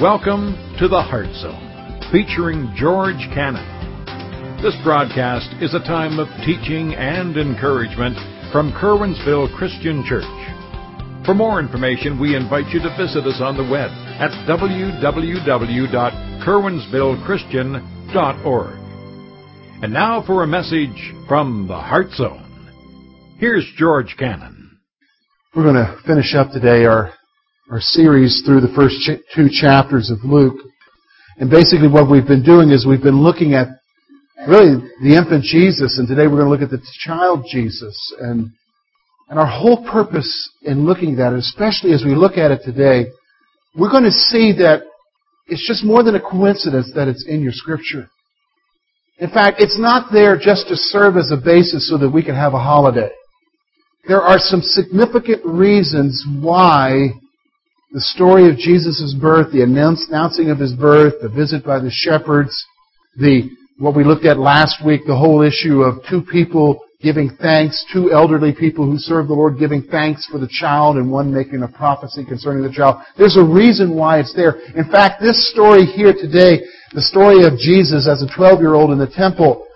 Welcome to the Heart Zone, featuring George Cannon. This broadcast is a time of teaching and encouragement from Curwensville Christian Church. For more information, we invite you to visit us on the web at www.curwensvillechristian.org. And now for a message from the Heart Zone. Here's George Cannon. We're going to finish up today our our series through the first ch- two chapters of Luke. And basically what we've been doing is we've been looking at really the infant Jesus, and today we're going to look at the child Jesus. And, and our whole purpose in looking at it, especially as we look at it today, we're going to see that it's just more than a coincidence that it's in your scripture. In fact, it's not there just to serve as a basis so that we can have a holiday. There are some significant reasons why the story of Jesus' birth, the announcing of his birth, the visit by the shepherds, the what we looked at last week, the whole issue of two people giving thanks, two elderly people who serve the Lord giving thanks for the child and one making a prophecy concerning the child. There's a reason why it's there. In fact, this story here today, the story of Jesus as a 12-year-old in the temple,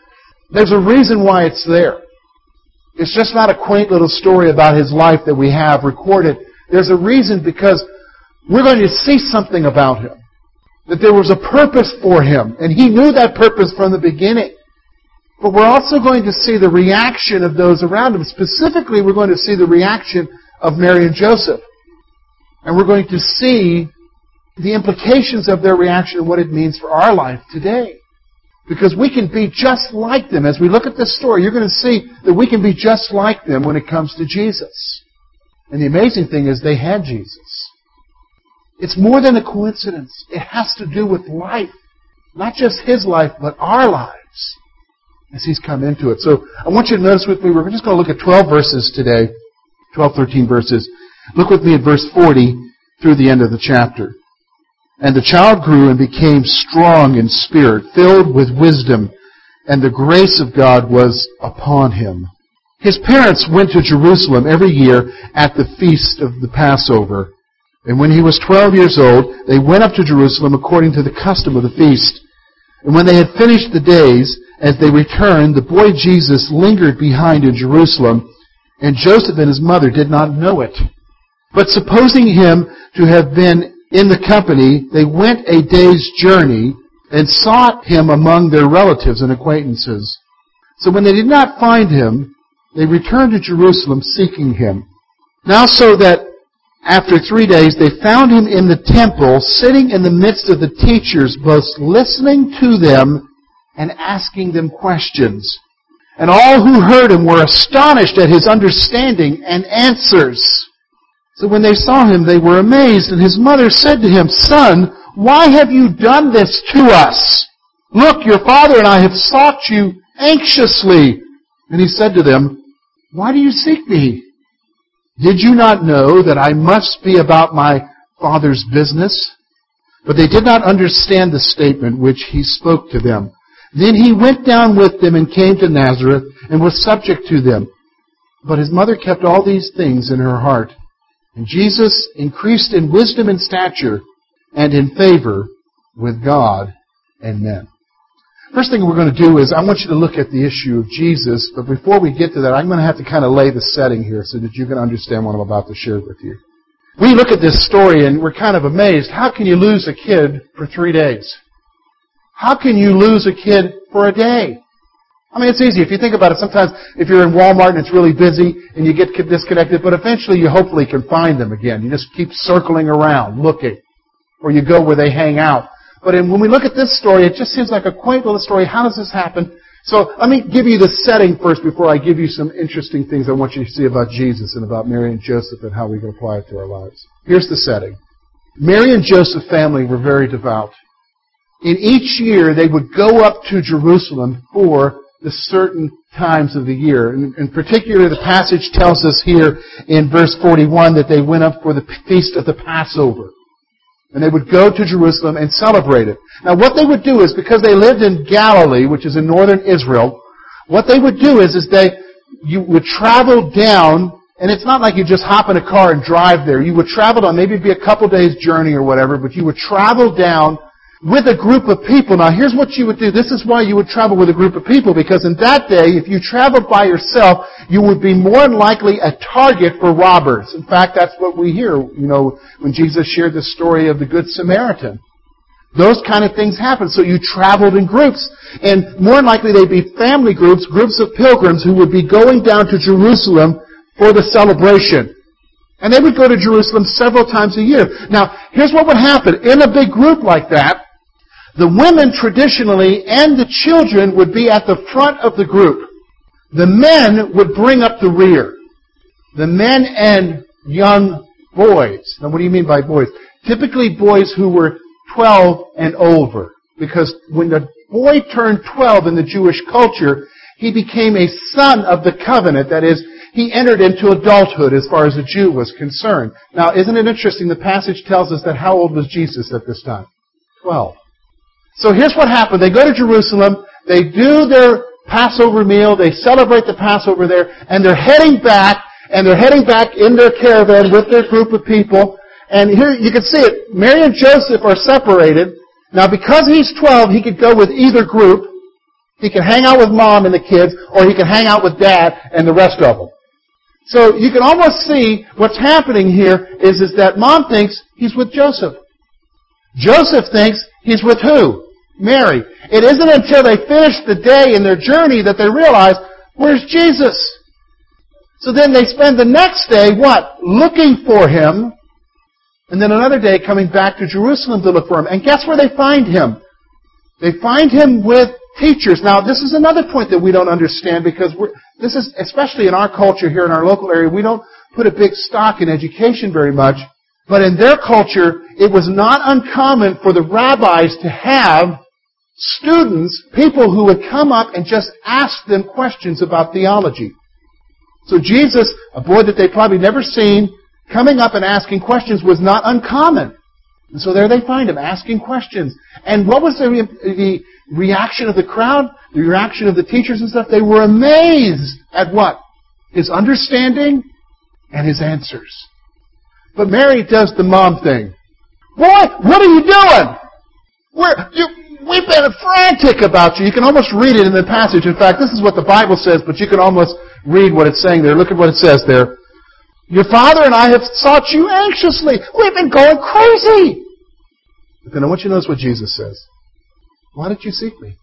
there's a reason why it's there. It's just not a quaint little story about his life that we have recorded. There's a reason because we're going to see something about him. That there was a purpose for him, and he knew that purpose from the beginning. But we're also going to see the reaction of those around him. Specifically, we're going to see the reaction of Mary and Joseph. And we're going to see the implications of their reaction and what it means for our life today. Because we can be just like them. As we look at this story, you're going to see that we can be just like them when it comes to Jesus. And the amazing thing is they had Jesus. It's more than a coincidence. It has to do with life. Not just his life, but our lives as he's come into it. So I want you to notice with me, we're just going to look at 12 verses today, 12, 13 verses. Look with me at verse 40 through the end of the chapter. And the child grew and became strong in spirit, filled with wisdom, and the grace of God was upon him. His parents went to Jerusalem every year at the feast of the Passover. And when he was twelve years old, they went up to Jerusalem according to the custom of the feast. And when they had finished the days, as they returned, the boy Jesus lingered behind in Jerusalem, and Joseph and his mother did not know it. But supposing him to have been in the company, they went a day's journey and sought him among their relatives and acquaintances. So when they did not find him, they returned to Jerusalem seeking him. Now so that after three days, they found him in the temple, sitting in the midst of the teachers, both listening to them and asking them questions. And all who heard him were astonished at his understanding and answers. So when they saw him, they were amazed, and his mother said to him, Son, why have you done this to us? Look, your father and I have sought you anxiously. And he said to them, Why do you seek me? Did you not know that I must be about my Father's business? But they did not understand the statement which he spoke to them. Then he went down with them and came to Nazareth and was subject to them. But his mother kept all these things in her heart. And Jesus increased in wisdom and stature and in favor with God and men. First thing we're going to do is I want you to look at the issue of Jesus, but before we get to that, I'm going to have to kind of lay the setting here so that you can understand what I'm about to share with you. We look at this story and we're kind of amazed. How can you lose a kid for three days? How can you lose a kid for a day? I mean, it's easy. If you think about it, sometimes if you're in Walmart and it's really busy and you get disconnected, but eventually you hopefully can find them again. You just keep circling around, looking. Or you go where they hang out. But when we look at this story, it just seems like a quaint little story. How does this happen? So let me give you the setting first before I give you some interesting things I want you to see about Jesus and about Mary and Joseph and how we can apply it to our lives. Here's the setting. Mary and Joseph family were very devout. In each year, they would go up to Jerusalem for the certain times of the year. In, in particular, the passage tells us here in verse 41 that they went up for the feast of the Passover. And they would go to Jerusalem and celebrate it. Now what they would do is, because they lived in Galilee, which is in northern Israel, what they would do is, is they, you would travel down And it's not like you just hop in a car and drive there. You would travel on, maybe it'd be a couple days journey or whatever, but you would travel down with a group of people. Now here's what you would do. This is why you would travel with a group of people, because in that day, if you traveled by yourself, you would be more than likely a target for robbers. In fact, that's what we hear, you know, when Jesus shared the story of the Good Samaritan. Those kind of things happen. So you traveled in groups. And more than likely they'd be family groups, groups of pilgrims who would be going down to Jerusalem for the celebration. And they would go to Jerusalem several times a year. Now, here's what would happen. In a big group like that, the women traditionally and the children would be at the front of the group. The men would bring up the rear. The men and young boys. Now, what do you mean by boys? Typically boys who were 12 and over. Because when the boy turned 12 in the Jewish culture, he became a son of the covenant. That is, he entered into adulthood as far as a Jew was concerned. Now, isn't it interesting? The passage tells us that how old was Jesus at this time? 12. So here's what happened. They go to Jerusalem, they do their Passover meal, they celebrate the Passover there, and they're heading back, and they're heading back in their caravan with their group of people, and here you can see it. Mary and Joseph are separated. Now because he's 12, he could go with either group. He can hang out with mom and the kids, or he can hang out with dad and the rest of them. So you can almost see what's happening here is, is that mom thinks he's with Joseph. Joseph thinks he's with who? Mary. It isn't until they finish the day in their journey that they realize, where's Jesus? So then they spend the next day, what? Looking for him. And then another day coming back to Jerusalem to look for him. And guess where they find him? They find him with teachers. Now, this is another point that we don't understand because this is, especially in our culture here in our local area, we don't put a big stock in education very much. But in their culture, it was not uncommon for the rabbis to have students, people who would come up and just ask them questions about theology. So Jesus, a boy that they'd probably never seen, coming up and asking questions was not uncommon. And so there they find him asking questions. And what was the, the reaction of the crowd? The reaction of the teachers and stuff? They were amazed at what? His understanding and his answers. But Mary does the mom thing. Boy, what are you doing? We're, you, we've been frantic about you. You can almost read it in the passage. In fact, this is what the Bible says, but you can almost read what it's saying there. Look at what it says there. Your father and I have sought you anxiously. We've been going crazy. But then I want you to notice what Jesus says. Why did you seek me?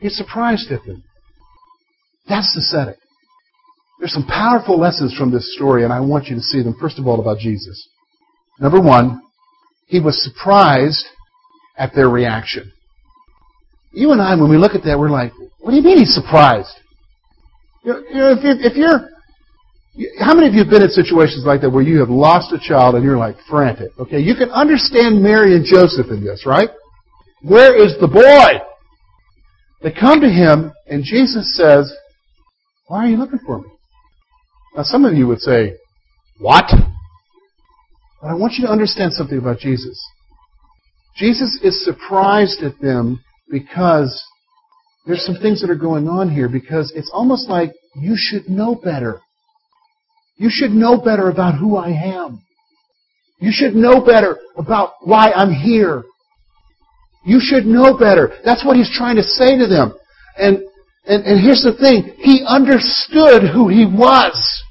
He's surprised at them. That's the setting. There's some powerful lessons from this story, and I want you to see them, first of all, about Jesus. Number one, he was surprised at their reaction. You and I, when we look at that, we're like, what do you mean he's surprised? You know, if, you're, if you're how many of you have been in situations like that where you have lost a child and you're like frantic? Okay, you can understand Mary and Joseph in this, right? Where is the boy? They come to him and Jesus says, Why are you looking for me? Now some of you would say, What? But I want you to understand something about Jesus. Jesus is surprised at them because there's some things that are going on here because it's almost like you should know better. You should know better about who I am. You should know better about why I'm here. You should know better. That's what he's trying to say to them. And, and, and here's the thing. He understood who he was.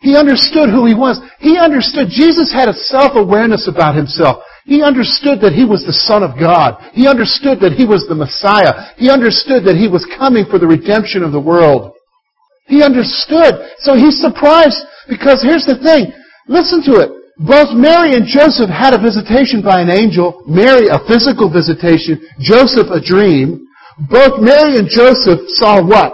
He understood who he was. He understood. Jesus had a self-awareness about himself. He understood that he was the Son of God. He understood that he was the Messiah. He understood that he was coming for the redemption of the world. He understood. So he's surprised because here's the thing. Listen to it. Both Mary and Joseph had a visitation by an angel. Mary, a physical visitation. Joseph, a dream. Both Mary and Joseph saw what?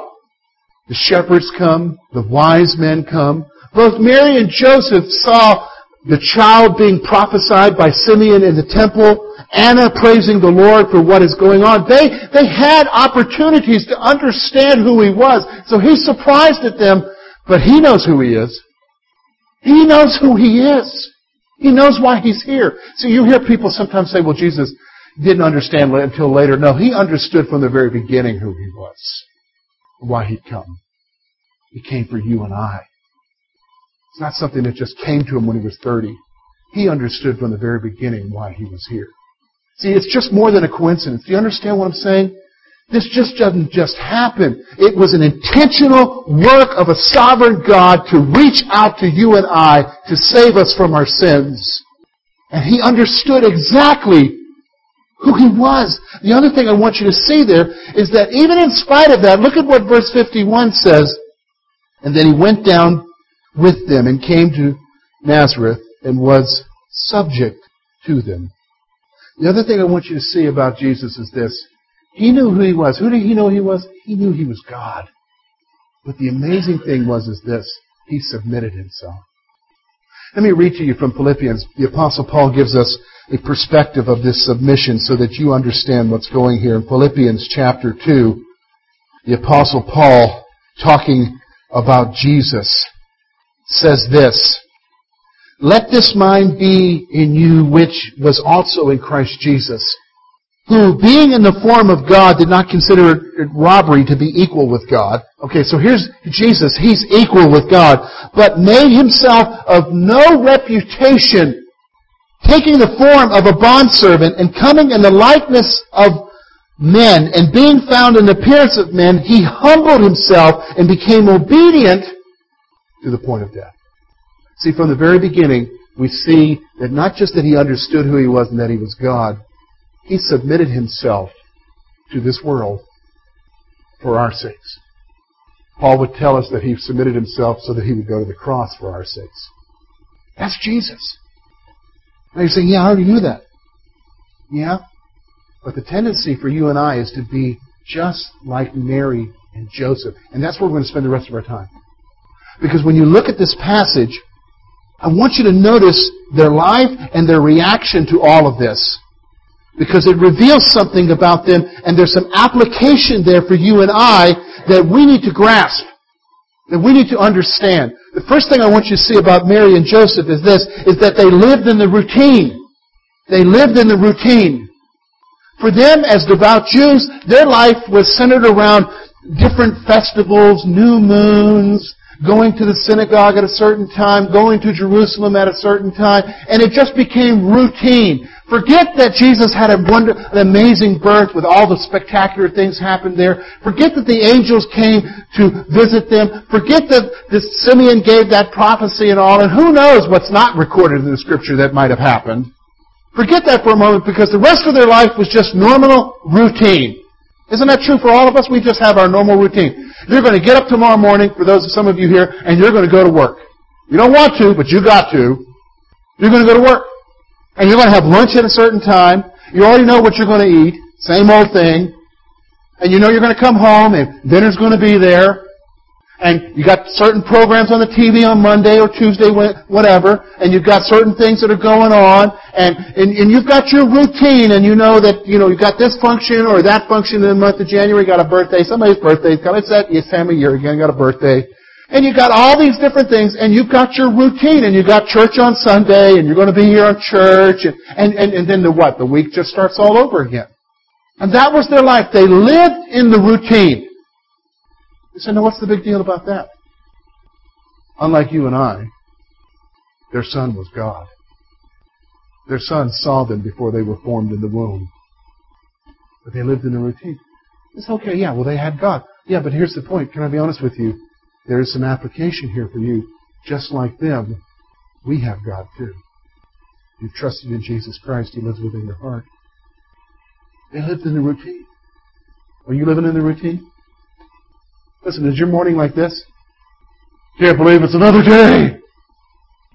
The shepherds come. The wise men come. Both Mary and Joseph saw the child being prophesied by Simeon in the temple. Anna praising the Lord for what is going on. They, they had opportunities to understand who He was. So He's surprised at them, but He knows who He is. He knows who He is. He knows why He's here. So you hear people sometimes say, well, Jesus didn't understand until later. No, He understood from the very beginning who He was. Why He'd come. He came for you and I. It's not something that just came to him when he was 30. He understood from the very beginning why he was here. See, it's just more than a coincidence. Do you understand what I'm saying? This just doesn't just happen. It was an intentional work of a sovereign God to reach out to you and I to save us from our sins. And he understood exactly who he was. The other thing I want you to see there is that even in spite of that, look at what verse 51 says. And then he went down with them and came to Nazareth and was subject to them. The other thing I want you to see about Jesus is this. He knew who he was. Who did he know he was? He knew he was God. But the amazing thing was is this. He submitted himself. Let me read to you from Philippians. The Apostle Paul gives us a perspective of this submission so that you understand what's going here. In Philippians chapter 2, the Apostle Paul, talking about Jesus, says this, Let this mind be in you which was also in Christ Jesus, who, being in the form of God, did not consider it robbery to be equal with God. Okay, so here's Jesus. He's equal with God, but made himself of no reputation, taking the form of a bondservant and coming in the likeness of men, and being found in the appearance of men, he humbled himself and became obedient to the point of death. See, from the very beginning, we see that not just that he understood who he was and that he was God, he submitted himself to this world for our sakes. Paul would tell us that he submitted himself so that he would go to the cross for our sakes. That's Jesus. Now you're saying, yeah, I already knew that. Yeah? But the tendency for you and I is to be just like Mary and Joseph. And that's where we're going to spend the rest of our time. Because when you look at this passage, I want you to notice their life and their reaction to all of this because it reveals something about them and there's some application there for you and I that we need to grasp, that we need to understand. The first thing I want you to see about Mary and Joseph is this, is that they lived in the routine. They lived in the routine. For them, as devout Jews, their life was centered around different festivals, new moons, going to the synagogue at a certain time, going to Jerusalem at a certain time, and it just became routine. Forget that Jesus had a wonder, an amazing birth with all the spectacular things happened there. Forget that the angels came to visit them. Forget that the Simeon gave that prophecy and all, and who knows what's not recorded in the scripture that might have happened. Forget that for a moment because the rest of their life was just normal routine. Isn't that true for all of us? We just have our normal routine. You're going to get up tomorrow morning, for those of some of you here, and you're going to go to work. You don't want to, but you got to. You're going to go to work. And you're going to have lunch at a certain time. You already know what you're going to eat. Same old thing. And you know you're going to come home and dinner's going to be there. And you got certain programs on the TV on Monday or Tuesday, whatever, and you've got certain things that are going on, and, and, and you've got your routine, and you know that, you know, you've got this function or that function in the month of January, got a birthday, somebody's birthday, it's that time of year again, got a birthday. And you got all these different things, and you've got your routine, and you've got church on Sunday, and you're going to be here on church, and, and, and, and then the what? The week just starts all over again. And that was their life. They lived in the routine. They said, now what's the big deal about that? Unlike you and I, their son was God. Their son saw them before they were formed in the womb. But they lived in a routine. It's okay, yeah, well they had God. Yeah, but here's the point. Can I be honest with you? There is some application here for you. Just like them, we have God too. You've trusted in Jesus Christ. He lives within your heart. They lived in the routine. Are you living in the routine? Listen, is your morning like this? Can't believe it's another day.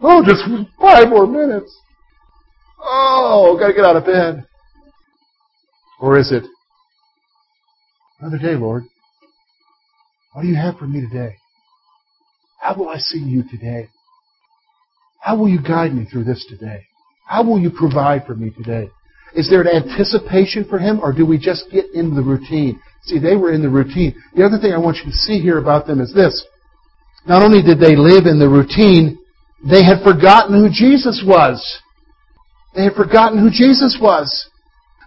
Oh, just five more minutes. Oh, gotta get out of bed. Or is it another day, Lord? What do you have for me today? How will I see you today? How will you guide me through this today? How will you provide for me today? Is there an anticipation for him, or do we just get into the routine? See, they were in the routine. The other thing I want you to see here about them is this. Not only did they live in the routine, they had forgotten who Jesus was. They had forgotten who Jesus was.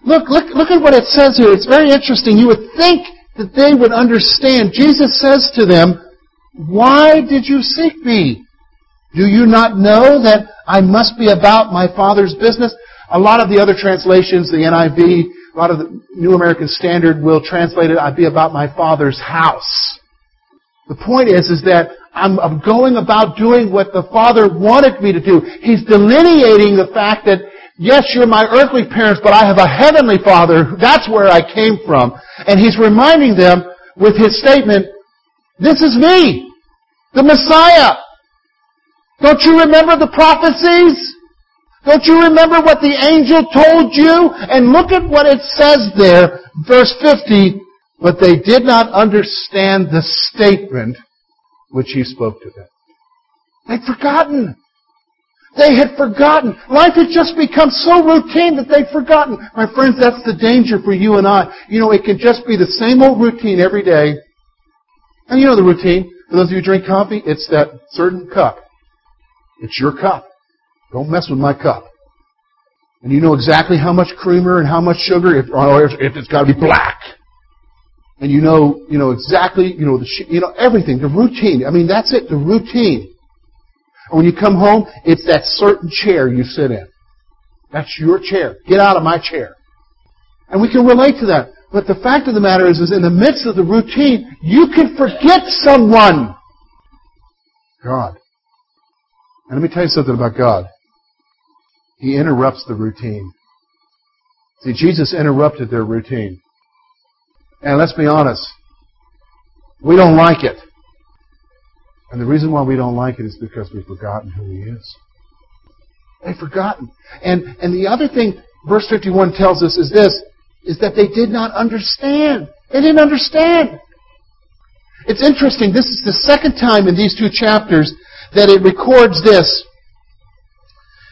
Look, look, look at what it says here. It's very interesting. You would think that they would understand. Jesus says to them, Why did you seek me? Do you not know that I must be about my Father's business? A lot of the other translations, the NIV, a lot of the New American Standard will translate it, I'd be about my Father's house. The point is, is that I'm, I'm going about doing what the Father wanted me to do. He's delineating the fact that, yes, you're my earthly parents, but I have a heavenly Father. That's where I came from. And He's reminding them with His statement, this is me, the Messiah. Don't you remember the prophecies? Don't you remember what the angel told you? And look at what it says there, verse 50, but they did not understand the statement which he spoke to them. They'd forgotten. They had forgotten. Life had just become so routine that they'd forgotten. My friends, that's the danger for you and I. You know, it can just be the same old routine every day. And you know the routine. For those of you who drink coffee, it's that certain cup. It's your cup. Don't mess with my cup. And you know exactly how much creamer and how much sugar, if, or if it's got to be black and you know, you know exactly, you know, the, you know everything, the routine. I mean, that's it, the routine. And when you come home, it's that certain chair you sit in. That's your chair. Get out of my chair. And we can relate to that. But the fact of the matter is, is in the midst of the routine, you can forget someone. God. And let me tell you something about God. He interrupts the routine. See, Jesus interrupted their routine. And let's be honest, we don't like it. And the reason why we don't like it is because we've forgotten who He is. They've forgotten. And, and the other thing verse 51 tells us is this, is that they did not understand. They didn't understand. It's interesting, this is the second time in these two chapters that it records this,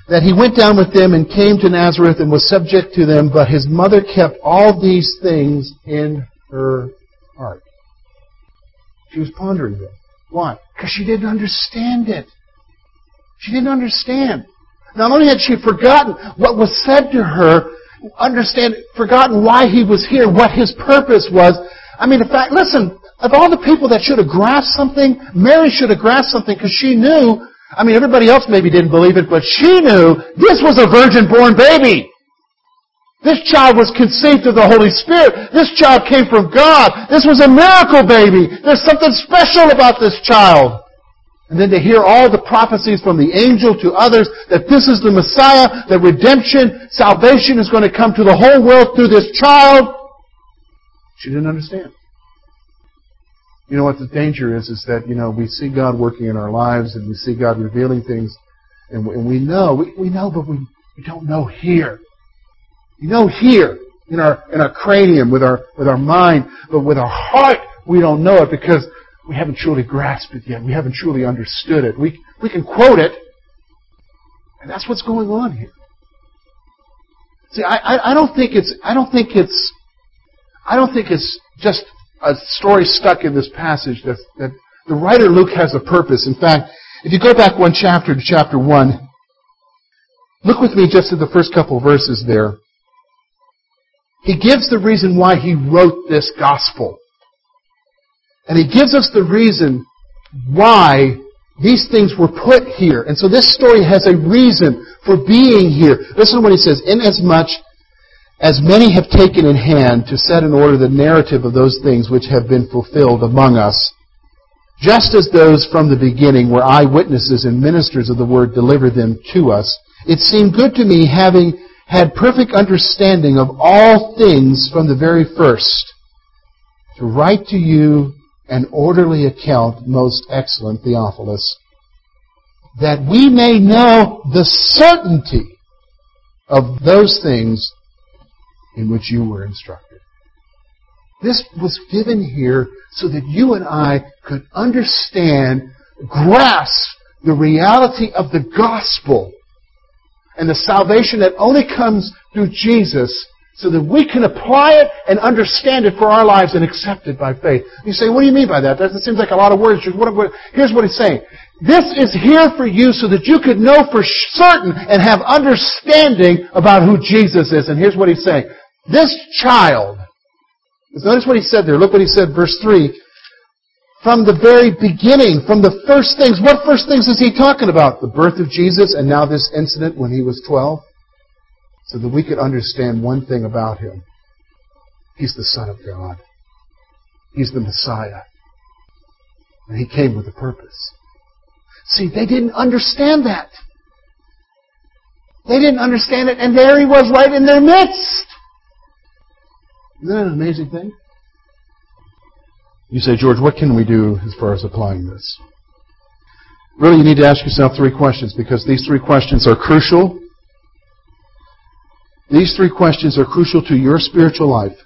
that he went down with them and came to Nazareth and was subject to them, but his mother kept all these things in her heart. She was pondering them. Why? Because she didn't understand it. She didn't understand. Not only had she forgotten what was said to her, understand, forgotten why he was here, what his purpose was. I mean, in fact, listen, of all the people that should have grasped something, Mary should have grasped something because she knew, I mean, everybody else maybe didn't believe it, but she knew this was a virgin born baby. This child was conceived of the Holy Spirit. This child came from God. This was a miracle baby. There's something special about this child. And then to hear all the prophecies from the angel to others that this is the Messiah, that redemption, salvation is going to come to the whole world through this child. She didn't understand. You know what the danger is, is that, you know, we see God working in our lives and we see God revealing things and we, know, we, we know, but we, we don't know here. You know here, in our, in our cranium, with our, with our mind, but with our heart, we don't know it because we haven't truly grasped it yet. We haven't truly understood it. We, we can quote it, and that's what's going on here. See, I, I, I don't think it's, I don't think it's, I don't think it's just a story stuck in this passage that, that the writer Luke has a purpose. In fact, if you go back one chapter to chapter one, look with me just at the first couple verses there. He gives the reason why he wrote this gospel. And he gives us the reason why these things were put here. And so this story has a reason for being here. Listen to what he says. Inasmuch as many have taken in hand to set in order the narrative of those things which have been fulfilled among us, just as those from the beginning were eyewitnesses and ministers of the word delivered them to us, it seemed good to me, having had perfect understanding of all things from the very first, to write to you an orderly account, most excellent Theophilus, that we may know the certainty of those things in which you were instructed. This was given here so that you and I could understand, grasp the reality of the gospel and the salvation that only comes through Jesus so that we can apply it and understand it for our lives and accept it by faith. You say, what do you mean by that? That seems like a lot of words. Here's what he's saying. This is here for you so that you could know for certain and have understanding about who Jesus is. And here's what he's saying. This child, notice what he said there. Look what he said, verse 3. from the very beginning, from the first things. What first things is he talking about? The birth of Jesus and now this incident when he was 12? So that we could understand one thing about him. He's the Son of God. He's the Messiah. And he came with a purpose. See, they didn't understand that. They didn't understand it, and there he was right in their midst. Isn't that an amazing thing? You say, George, what can we do as far as applying this? Really, you need to ask yourself three questions because these three questions are crucial. These three questions are crucial to your spiritual life.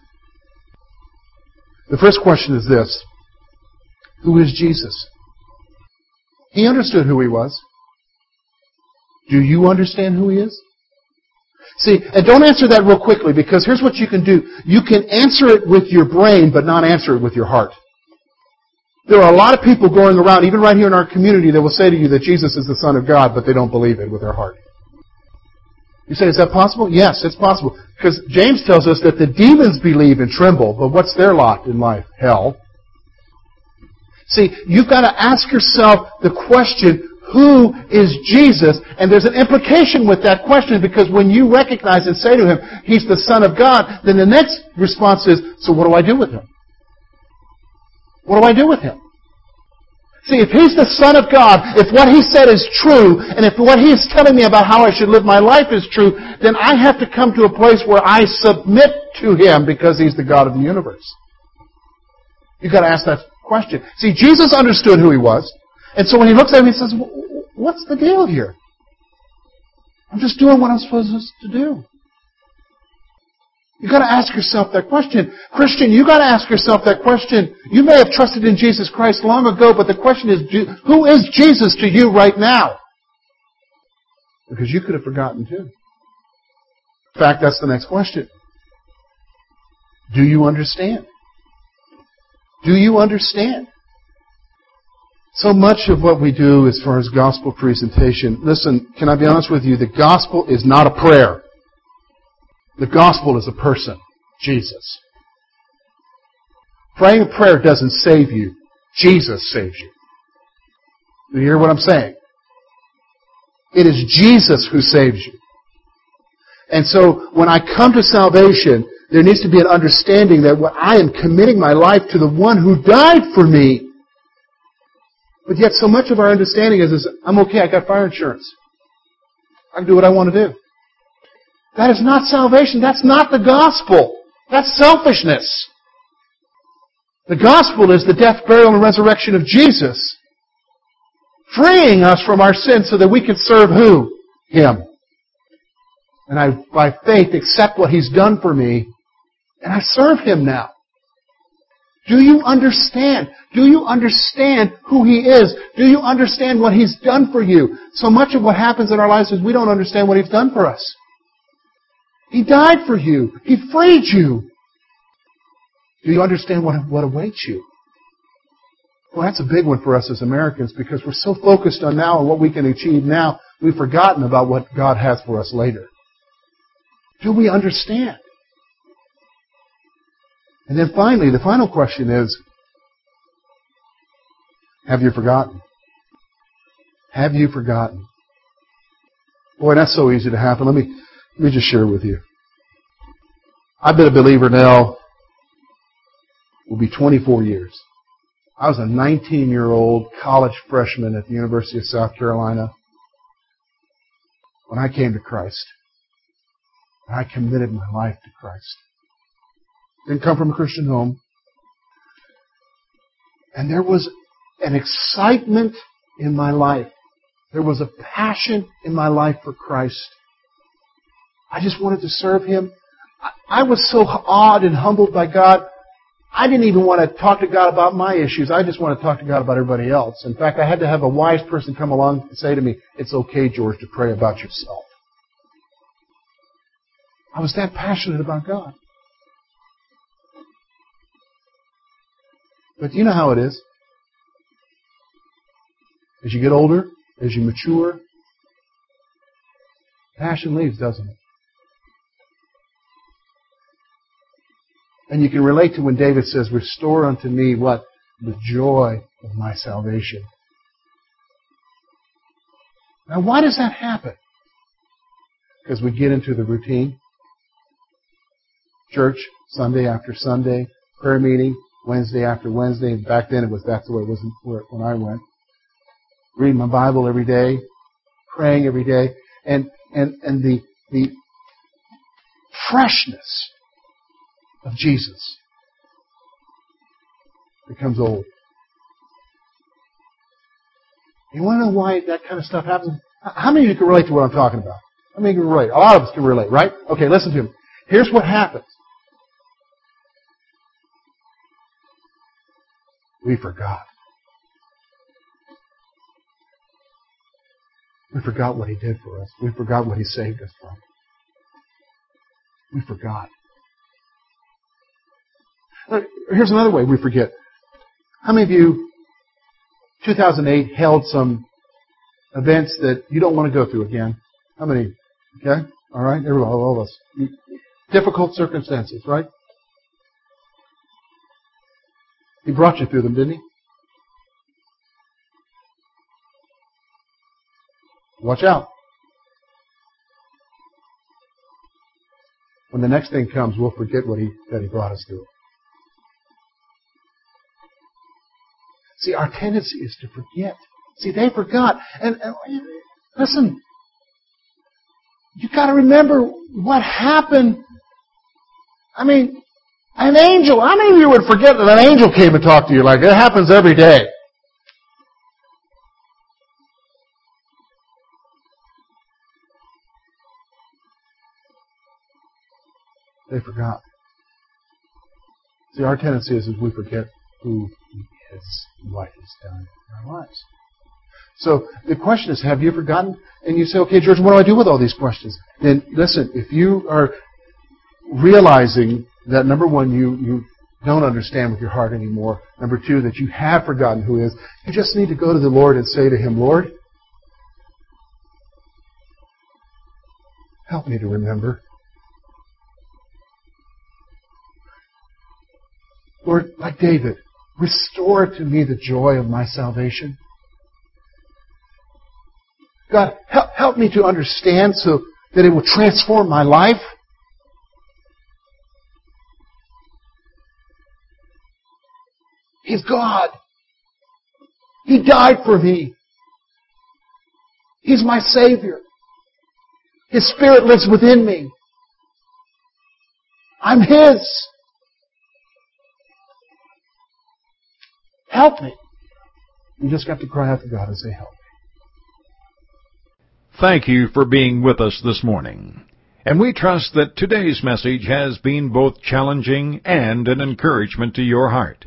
The first question is this Who is Jesus? He understood who he was. Do you understand who he is? See, and don't answer that real quickly because here's what you can do. You can answer it with your brain, but not answer it with your heart. There are a lot of people going around, even right here in our community, that will say to you that Jesus is the Son of God, but they don't believe it with their heart. You say, is that possible? Yes, it's possible. Because James tells us that the demons believe and tremble, but what's their lot in life? Hell. See, you've got to ask yourself the question, who is Jesus? And there's an implication with that question because when you recognize and say to him, He's the Son of God, then the next response is, so what do I do with him? What do I do with him? See, if he's the Son of God, if what he said is true, and if what he is telling me about how I should live my life is true, then I have to come to a place where I submit to him because he's the God of the universe. You've got to ask that question. See, Jesus understood who he was. And so when he looks at him, he says, What's the deal here? I'm just doing what I'm supposed to do. You've got to ask yourself that question. Christian, you've got to ask yourself that question. You may have trusted in Jesus Christ long ago, but the question is, who is Jesus to you right now? Because you could have forgotten too. In fact, that's the next question. Do you understand? Do you understand? So much of what we do as far as gospel presentation, listen, can I be honest with you? The gospel is not a prayer. The gospel is a person, Jesus. Praying a prayer doesn't save you. Jesus saves you. You hear what I'm saying? It is Jesus who saves you. And so when I come to salvation, there needs to be an understanding that I am committing my life to the one who died for me but yet so much of our understanding is, is I'm okay, I got fire insurance. I can do what I want to do. That is not salvation. That's not the gospel. That's selfishness. The gospel is the death, burial, and resurrection of Jesus, freeing us from our sins so that we can serve who? Him. And I, by faith, accept what He's done for me, and I serve Him now. Do you understand? Do you understand who He is? Do you understand what He's done for you? So much of what happens in our lives is we don't understand what He's done for us. He died for you. He freed you. Do you understand what, what awaits you? Well, that's a big one for us as Americans because we're so focused on now and what we can achieve now, we've forgotten about what God has for us later. Do we understand? And then finally, the final question is Have you forgotten? Have you forgotten? Boy, that's so easy to happen. Let me, let me just share with you. I've been a believer now, will be 24 years. I was a 19 year old college freshman at the University of South Carolina when I came to Christ. And I committed my life to Christ. Didn't come from a Christian home. And there was an excitement in my life. There was a passion in my life for Christ. I just wanted to serve Him. I was so awed and humbled by God. I didn't even want to talk to God about my issues. I just want to talk to God about everybody else. In fact, I had to have a wise person come along and say to me, It's okay, George, to pray about yourself. I was that passionate about God. But you know how it is. As you get older, as you mature, passion leaves, doesn't it? And you can relate to when David says, Restore unto me what? the joy of my salvation. Now, why does that happen? Because we get into the routine. Church, Sunday after Sunday, prayer meeting, Wednesday after Wednesday. Back then, it was that's the way it was when I went. Reading my Bible every day, praying every day, and and and the the freshness of Jesus becomes old. You want to know why that kind of stuff happens? How many of you can relate to what I'm talking about? How many can relate? A lot of us can relate, right? Okay, listen to me. Here's what happens. We forgot. We forgot what He did for us. We forgot what He saved us from. We forgot. Uh, here's another way we forget. How many of you, 2008, held some events that you don't want to go through again? How many? Okay? All right? Everybody, all of us. Difficult circumstances, right? He brought you through them, didn't he? Watch out. When the next thing comes, we'll forget what he, that he brought us through. See, our tendency is to forget. See, they forgot. And, and listen, you got to remember what happened. I mean, an angel. How many of you would forget that an angel came and talked to you like it happens every day? They forgot. See, our tendency is, is we forget who He is and what He's done in our lives. So the question is, have you forgotten? And you say, okay, George, what do I do with all these questions? Then listen, if you are realizing that number one, you, you don't understand with your heart anymore. Number two, that you have forgotten who is. You just need to go to the Lord and say to Him, Lord, help me to remember. Lord, like David, restore to me the joy of my salvation. God, help, help me to understand so that it will transform my life. He's God. He died for me. He's my Savior. His Spirit lives within me. I'm His. Help me. You just got to cry out to God and say, Help me. Thank you for being with us this morning. And we trust that today's message has been both challenging and an encouragement to your heart.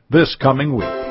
this coming week.